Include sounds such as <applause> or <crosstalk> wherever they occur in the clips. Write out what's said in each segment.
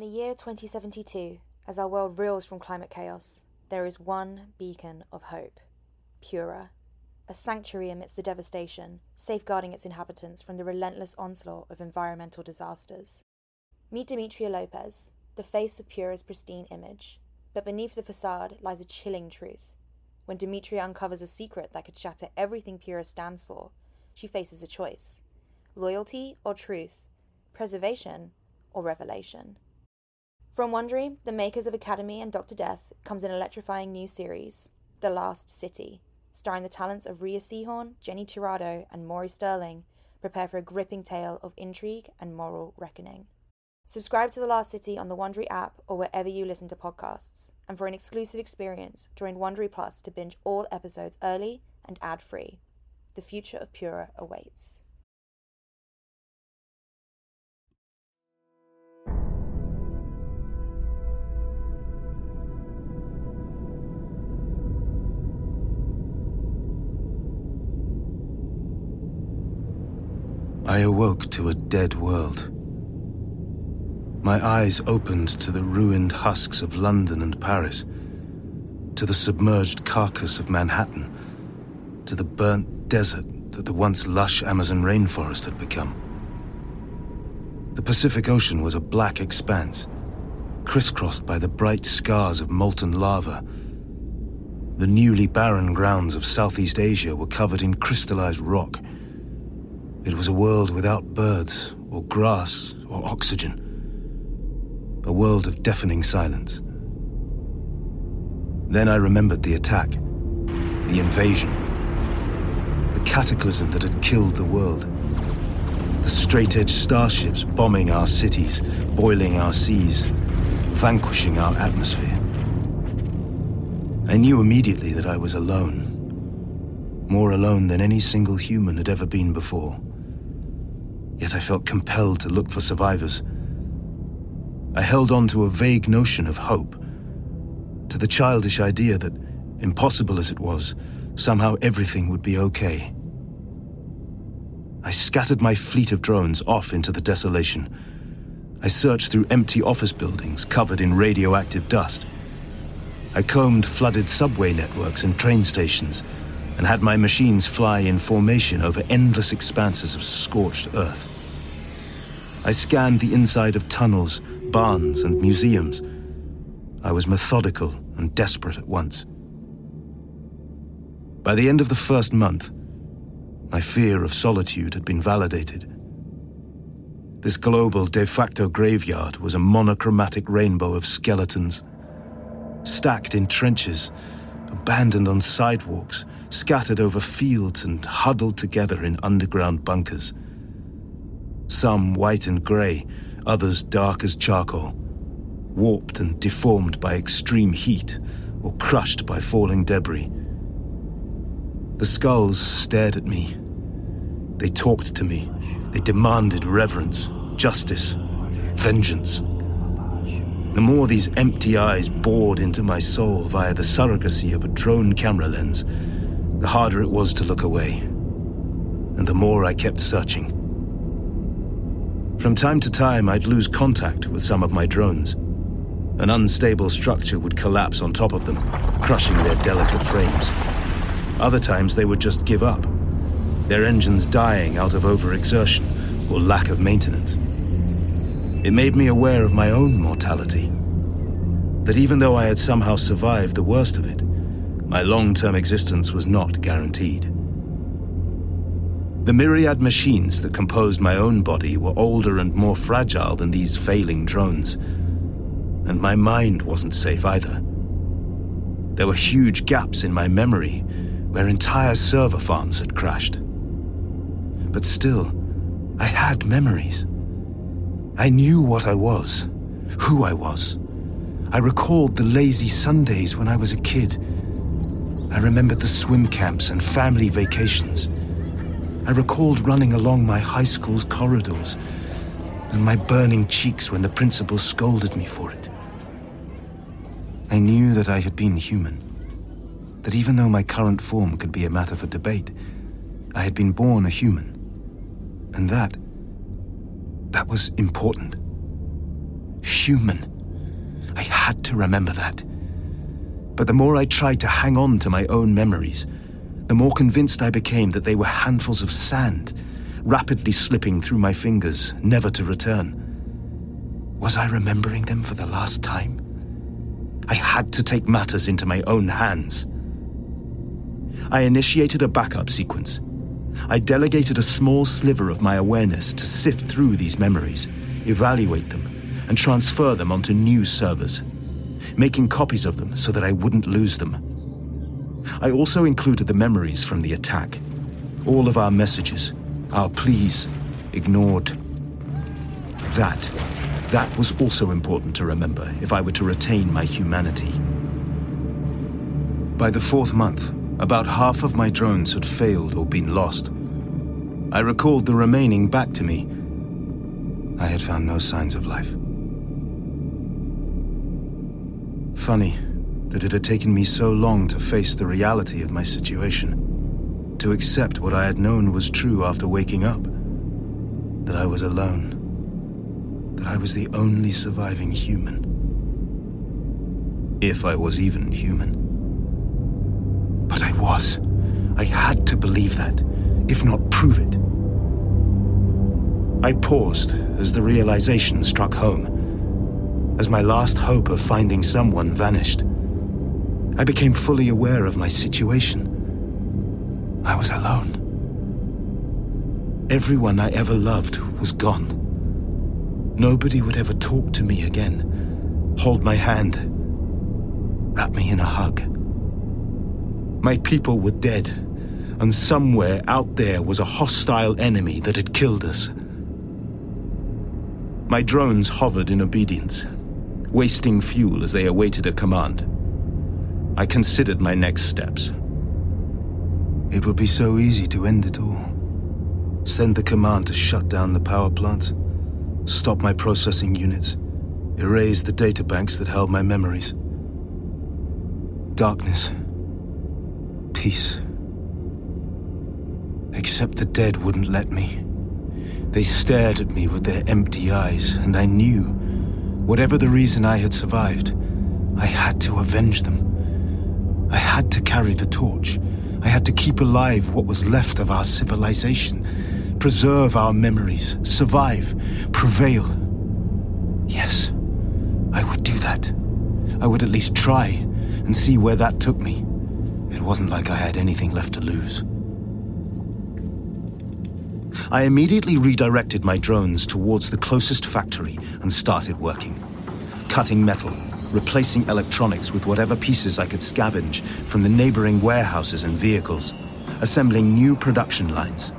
In the year 2072, as our world reels from climate chaos, there is one beacon of hope Pura, a sanctuary amidst the devastation, safeguarding its inhabitants from the relentless onslaught of environmental disasters. Meet Demetria Lopez, the face of Pura's pristine image, but beneath the facade lies a chilling truth. When Demetria uncovers a secret that could shatter everything Pura stands for, she faces a choice loyalty or truth, preservation or revelation. From Wondery, the makers of Academy and Dr. Death, comes an electrifying new series, The Last City, starring the talents of Rhea Seehorn, Jenny Tirado, and Maury Sterling. Prepare for a gripping tale of intrigue and moral reckoning. Subscribe to The Last City on the Wondery app or wherever you listen to podcasts. And for an exclusive experience, join Wondery Plus to binge all episodes early and ad-free. The future of Pura awaits. I awoke to a dead world. My eyes opened to the ruined husks of London and Paris, to the submerged carcass of Manhattan, to the burnt desert that the once lush Amazon rainforest had become. The Pacific Ocean was a black expanse, crisscrossed by the bright scars of molten lava. The newly barren grounds of Southeast Asia were covered in crystallized rock. It was a world without birds, or grass, or oxygen. A world of deafening silence. Then I remembered the attack, the invasion, the cataclysm that had killed the world. The straight edge starships bombing our cities, boiling our seas, vanquishing our atmosphere. I knew immediately that I was alone. More alone than any single human had ever been before. Yet I felt compelled to look for survivors. I held on to a vague notion of hope, to the childish idea that, impossible as it was, somehow everything would be okay. I scattered my fleet of drones off into the desolation. I searched through empty office buildings covered in radioactive dust. I combed flooded subway networks and train stations and had my machines fly in formation over endless expanses of scorched earth. I scanned the inside of tunnels, barns, and museums. I was methodical and desperate at once. By the end of the first month, my fear of solitude had been validated. This global de facto graveyard was a monochromatic rainbow of skeletons, stacked in trenches, abandoned on sidewalks, scattered over fields, and huddled together in underground bunkers. Some white and grey, others dark as charcoal, warped and deformed by extreme heat or crushed by falling debris. The skulls stared at me. They talked to me. They demanded reverence, justice, vengeance. The more these empty eyes bored into my soul via the surrogacy of a drone camera lens, the harder it was to look away. And the more I kept searching. From time to time, I'd lose contact with some of my drones. An unstable structure would collapse on top of them, crushing their delicate frames. Other times they would just give up, their engines dying out of overexertion or lack of maintenance. It made me aware of my own mortality. That even though I had somehow survived the worst of it, my long term existence was not guaranteed. The myriad machines that composed my own body were older and more fragile than these failing drones. And my mind wasn't safe either. There were huge gaps in my memory where entire server farms had crashed. But still, I had memories. I knew what I was, who I was. I recalled the lazy Sundays when I was a kid. I remembered the swim camps and family vacations. I recalled running along my high school's corridors and my burning cheeks when the principal scolded me for it. I knew that I had been human. That even though my current form could be a matter for debate, I had been born a human. And that. That was important. Human. I had to remember that. But the more I tried to hang on to my own memories, the more convinced I became that they were handfuls of sand, rapidly slipping through my fingers, never to return. Was I remembering them for the last time? I had to take matters into my own hands. I initiated a backup sequence. I delegated a small sliver of my awareness to sift through these memories, evaluate them, and transfer them onto new servers, making copies of them so that I wouldn't lose them. I also included the memories from the attack, all of our messages, our pleas, ignored. That, that was also important to remember if I were to retain my humanity. By the fourth month, about half of my drones had failed or been lost. I recalled the remaining back to me. I had found no signs of life. Funny that it had taken me so long to face the reality of my situation, to accept what I had known was true after waking up that I was alone, that I was the only surviving human. If I was even human. Was. I had to believe that, if not prove it. I paused as the realization struck home, as my last hope of finding someone vanished. I became fully aware of my situation. I was alone. Everyone I ever loved was gone. Nobody would ever talk to me again, hold my hand, wrap me in a hug. My people were dead, and somewhere out there was a hostile enemy that had killed us. My drones hovered in obedience, wasting fuel as they awaited a command. I considered my next steps. It would be so easy to end it all. Send the command to shut down the power plants, stop my processing units, erase the databanks that held my memories. Darkness peace. Except the dead wouldn't let me. They stared at me with their empty eyes, and I knew, whatever the reason I had survived, I had to avenge them. I had to carry the torch. I had to keep alive what was left of our civilization, preserve our memories, survive, prevail. Yes, I would do that. I would at least try and see where that took me. Wasn't like I had anything left to lose. I immediately redirected my drones towards the closest factory and started working. Cutting metal, replacing electronics with whatever pieces I could scavenge from the neighboring warehouses and vehicles, assembling new production lines.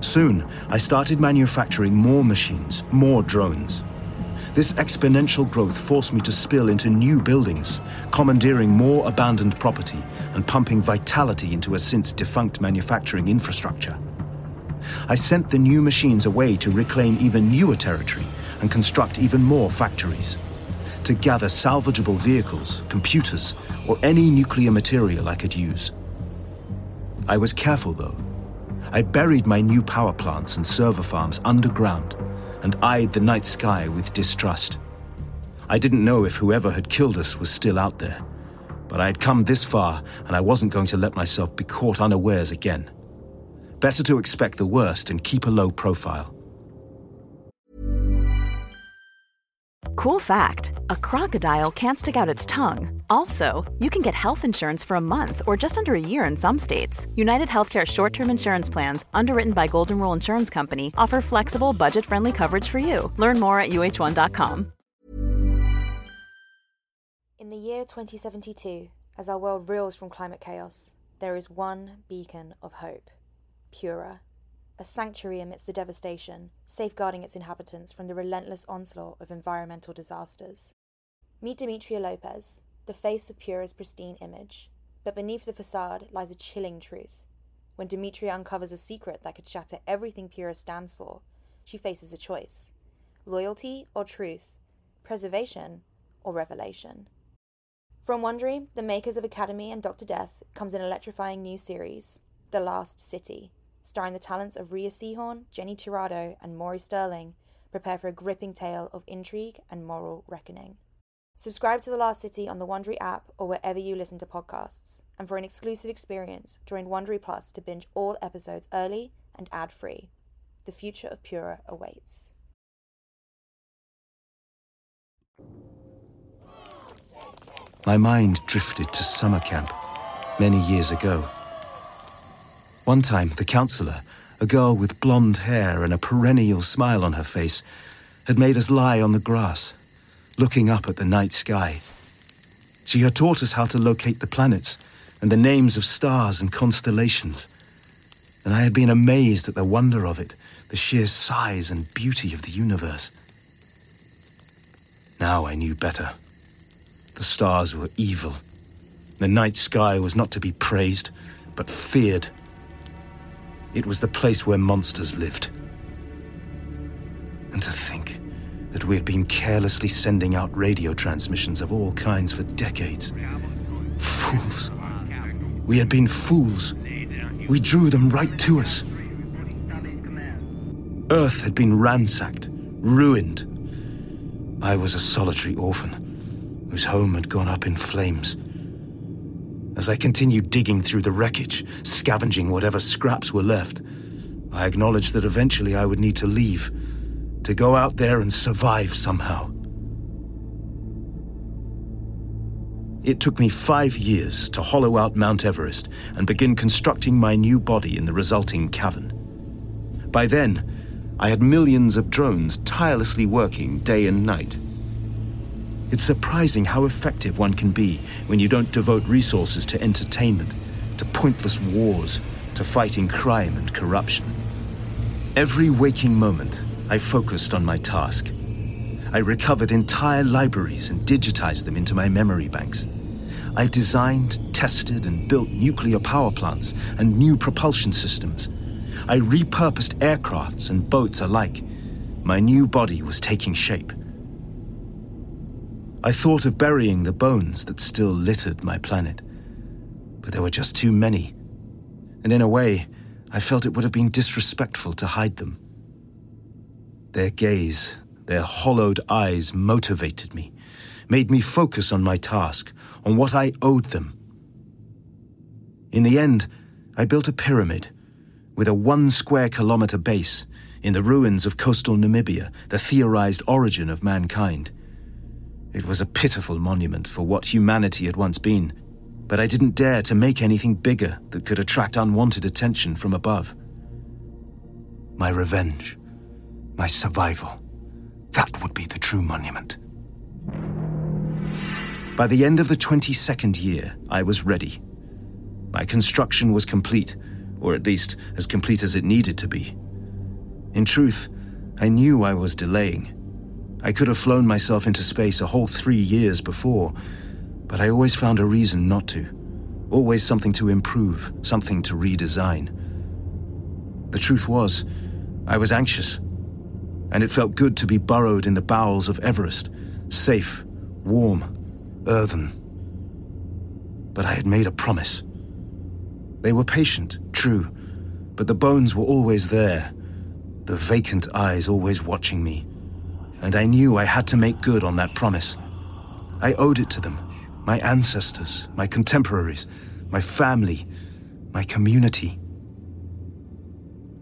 Soon, I started manufacturing more machines, more drones. This exponential growth forced me to spill into new buildings, commandeering more abandoned property and pumping vitality into a since defunct manufacturing infrastructure. I sent the new machines away to reclaim even newer territory and construct even more factories. To gather salvageable vehicles, computers, or any nuclear material I could use. I was careful though. I buried my new power plants and server farms underground and eyed the night sky with distrust. I didn't know if whoever had killed us was still out there, but I had come this far and I wasn't going to let myself be caught unawares again. Better to expect the worst and keep a low profile. Cool fact a crocodile can't stick out its tongue. Also, you can get health insurance for a month or just under a year in some states. United Healthcare short term insurance plans, underwritten by Golden Rule Insurance Company, offer flexible, budget friendly coverage for you. Learn more at uh1.com. In the year 2072, as our world reels from climate chaos, there is one beacon of hope Pura, a sanctuary amidst the devastation, safeguarding its inhabitants from the relentless onslaught of environmental disasters. Meet Demetria Lopez, the face of Pura's pristine image. But beneath the facade lies a chilling truth. When Demetria uncovers a secret that could shatter everything Pura stands for, she faces a choice loyalty or truth, preservation or revelation. From Wondery, the makers of Academy and Dr. Death, comes an electrifying new series, The Last City, starring the talents of Rhea Seehorn, Jenny Tirado, and Maury Sterling. Prepare for a gripping tale of intrigue and moral reckoning. Subscribe to The Last City on the Wondery app or wherever you listen to podcasts. And for an exclusive experience, join Wondery Plus to binge all episodes early and ad-free. The future of Pura awaits. My mind drifted to summer camp many years ago. One time, the counselor, a girl with blonde hair and a perennial smile on her face, had made us lie on the grass, looking up at the night sky. She had taught us how to locate the planets and the names of stars and constellations. And I had been amazed at the wonder of it, the sheer size and beauty of the universe. Now I knew better. The stars were evil. The night sky was not to be praised, but feared. It was the place where monsters lived. And to think that we had been carelessly sending out radio transmissions of all kinds for decades. Fools. We had been fools. We drew them right to us. Earth had been ransacked, ruined. I was a solitary orphan whose home had gone up in flames. As I continued digging through the wreckage, scavenging whatever scraps were left, I acknowledged that eventually I would need to leave, to go out there and survive somehow. It took me five years to hollow out Mount Everest and begin constructing my new body in the resulting cavern. By then, I had millions of drones tirelessly working day and night. It's surprising how effective one can be when you don't devote resources to entertainment, to pointless wars, to fighting crime and corruption. Every waking moment, I focused on my task. I recovered entire libraries and digitized them into my memory banks. I designed, tested, and built nuclear power plants and new propulsion systems. I repurposed aircrafts and boats alike. My new body was taking shape. I thought of burying the bones that still littered my planet, but there were just too many. And in a way, I felt it would have been disrespectful to hide them. Their gaze, their hollowed eyes motivated me, made me focus on my task, on what I owed them. In the end, I built a pyramid with a one square kilometer base in the ruins of coastal Namibia, the theorized origin of mankind. It was a pitiful monument for what humanity had once been, but I didn't dare to make anything bigger that could attract unwanted attention from above. My revenge, my survival, that would be the true monument. By the end of the 22nd year, I was ready. My construction was complete, or at least as complete as it needed to be. In truth, I knew I was delaying. I could have flown myself into space a whole three years before, but I always found a reason not to. Always something to improve, something to redesign. The truth was, I was anxious, and it felt good to be burrowed in the bowels of Everest, safe, warm, earthen. But I had made a promise. They were patient, true, but the bones were always there, the vacant eyes always watching me and I knew I had to make good on that promise. I owed it to them, my ancestors, my contemporaries, my family, my community.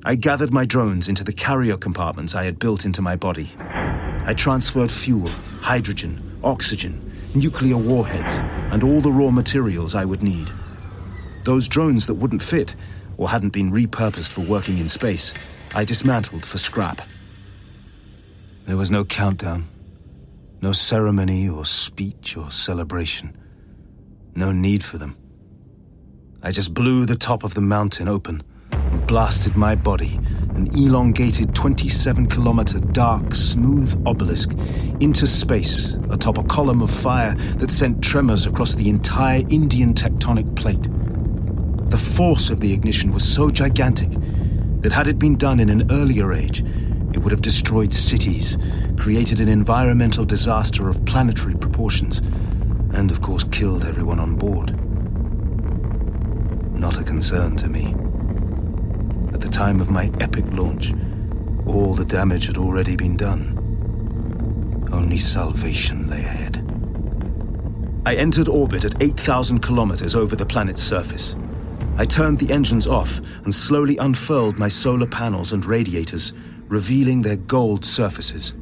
I gathered my drones into the carrier compartments I had built into my body. I transferred fuel, hydrogen, oxygen, nuclear warheads, and all the raw materials I would need. Those drones that wouldn't fit or hadn't been repurposed for working in space, I dismantled for scrap. There was no countdown, no ceremony or speech or celebration. No need for them. I just blew the top of the mountain open blasted my body an elongated 27 kilometer dark, smooth obelisk into space atop a column of fire that sent tremors across the entire Indian tectonic plate. The force of the ignition was so gigantic that, had it been done in an earlier age, it would have destroyed cities, created an environmental disaster of planetary proportions, and of course killed everyone on board. Not a concern to me. At the time of my epic launch, all the damage had already been done. Only salvation lay ahead. I entered orbit at 8,000 kilometers over the planet's surface. I turned the engines off and slowly unfurled my solar panels and radiators, revealing their gold surfaces.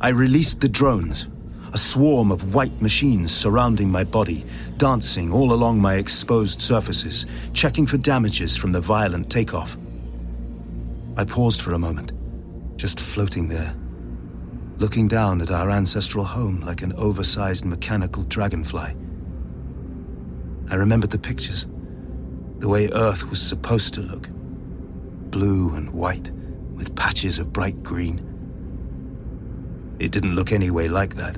I released the drones, a swarm of white machines surrounding my body, dancing all along my exposed surfaces, checking for damages from the violent takeoff. I paused for a moment, just floating there, looking down at our ancestral home like an oversized mechanical dragonfly. I remembered the pictures, the way Earth was supposed to look blue and white, with patches of bright green. It didn't look any way like that.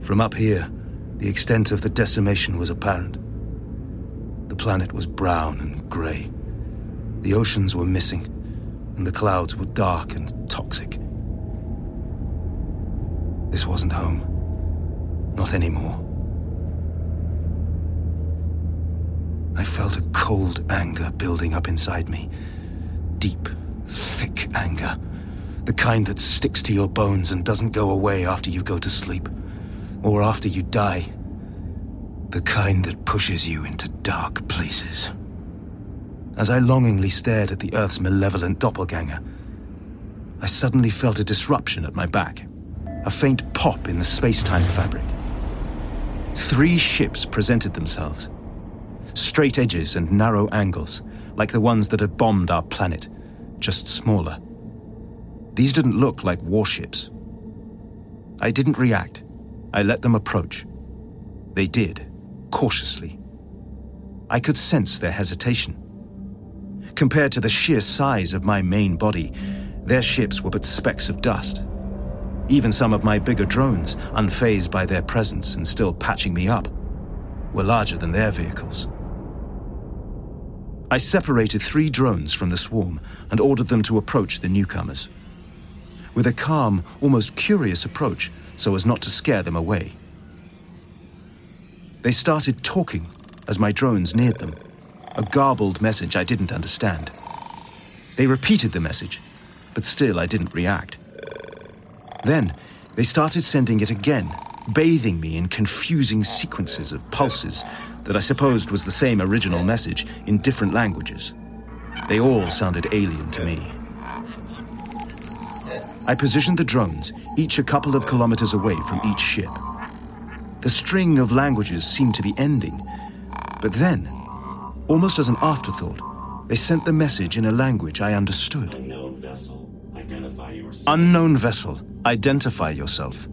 From up here, the extent of the decimation was apparent. The planet was brown and grey. The oceans were missing, and the clouds were dark and toxic. This wasn't home. Not anymore. I felt a cold anger building up inside me. Deep, thick anger. The kind that sticks to your bones and doesn't go away after you go to sleep or after you die. The kind that pushes you into dark places. As I longingly stared at the Earth's malevolent doppelganger, I suddenly felt a disruption at my back, a faint pop in the space time fabric. Three ships presented themselves straight edges and narrow angles, like the ones that had bombed our planet, just smaller. These didn't look like warships. I didn't react. I let them approach. They did, cautiously. I could sense their hesitation. Compared to the sheer size of my main body, their ships were but specks of dust. Even some of my bigger drones, unfazed by their presence and still patching me up, were larger than their vehicles. I separated three drones from the swarm and ordered them to approach the newcomers. With a calm, almost curious approach, so as not to scare them away. They started talking as my drones neared them, a garbled message I didn't understand. They repeated the message, but still I didn't react. Then they started sending it again, bathing me in confusing sequences of pulses that I supposed was the same original message in different languages. They all sounded alien to me. I positioned the drones, each a couple of kilometers away from each ship. The string of languages seemed to be ending, but then, almost as an afterthought, they sent the message in a language I understood. Unknown vessel, identify yourself. Unknown vessel, identify yourself.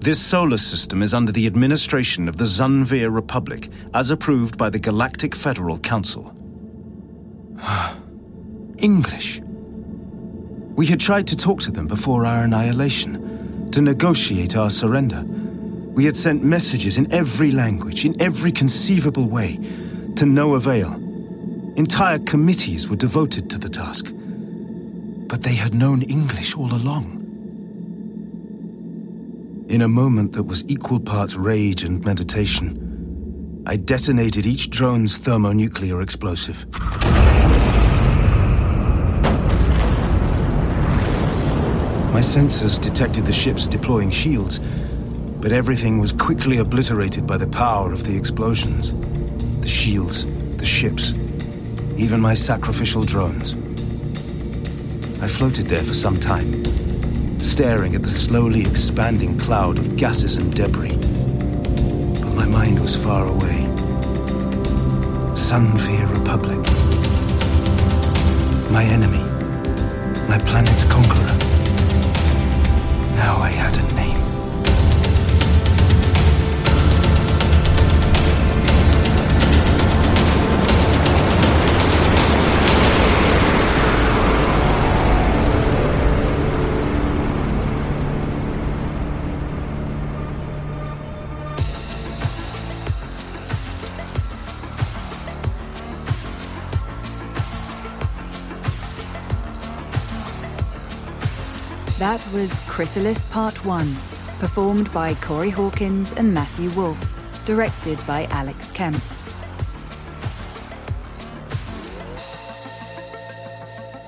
This solar system is under the administration of the Zunvir Republic, as approved by the Galactic Federal Council. <sighs> English. We had tried to talk to them before our annihilation, to negotiate our surrender. We had sent messages in every language, in every conceivable way, to no avail. Entire committees were devoted to the task. But they had known English all along. In a moment that was equal parts rage and meditation, I detonated each drone's thermonuclear explosive. My sensors detected the ships deploying shields, but everything was quickly obliterated by the power of the explosions. The shields, the ships, even my sacrificial drones. I floated there for some time, staring at the slowly expanding cloud of gases and debris. But my mind was far away. Sunvir Republic. My enemy. My planet's conqueror. Now I had a Was Chrysalis Part 1, performed by Corey Hawkins and Matthew Wolfe, directed by Alex Kemp.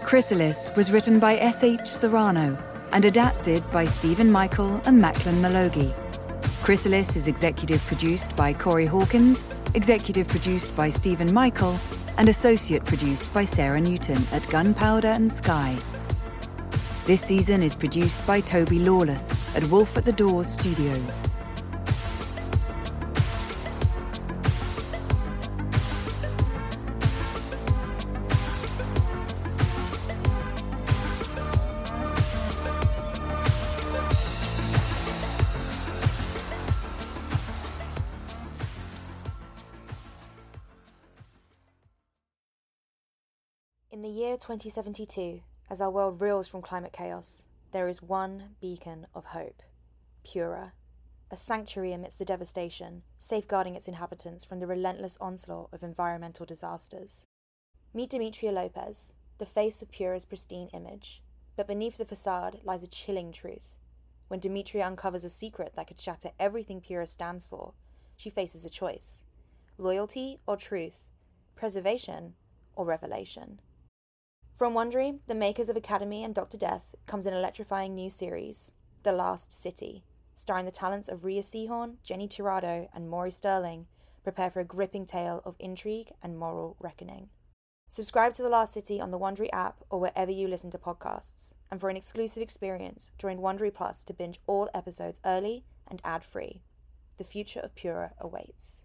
Chrysalis was written by S.H. Serrano and adapted by Stephen Michael and Macklin Malogi. Chrysalis is executive produced by Corey Hawkins, executive produced by Stephen Michael, and associate produced by Sarah Newton at Gunpowder and Sky. This season is produced by Toby Lawless at Wolf at the Doors Studios. In the year 2072, as our world reels from climate chaos, there is one beacon of hope Pura, a sanctuary amidst the devastation, safeguarding its inhabitants from the relentless onslaught of environmental disasters. Meet Demetria Lopez, the face of Pura's pristine image. But beneath the facade lies a chilling truth. When Demetria uncovers a secret that could shatter everything Pura stands for, she faces a choice loyalty or truth, preservation or revelation. From Wondery, the makers of Academy and Dr. Death, comes an electrifying new series, The Last City, starring the talents of Rhea Seehorn, Jenny Tirado, and Maury Sterling. Prepare for a gripping tale of intrigue and moral reckoning. Subscribe to The Last City on the Wondery app or wherever you listen to podcasts. And for an exclusive experience, join Wondery Plus to binge all episodes early and ad-free. The future of Pura awaits.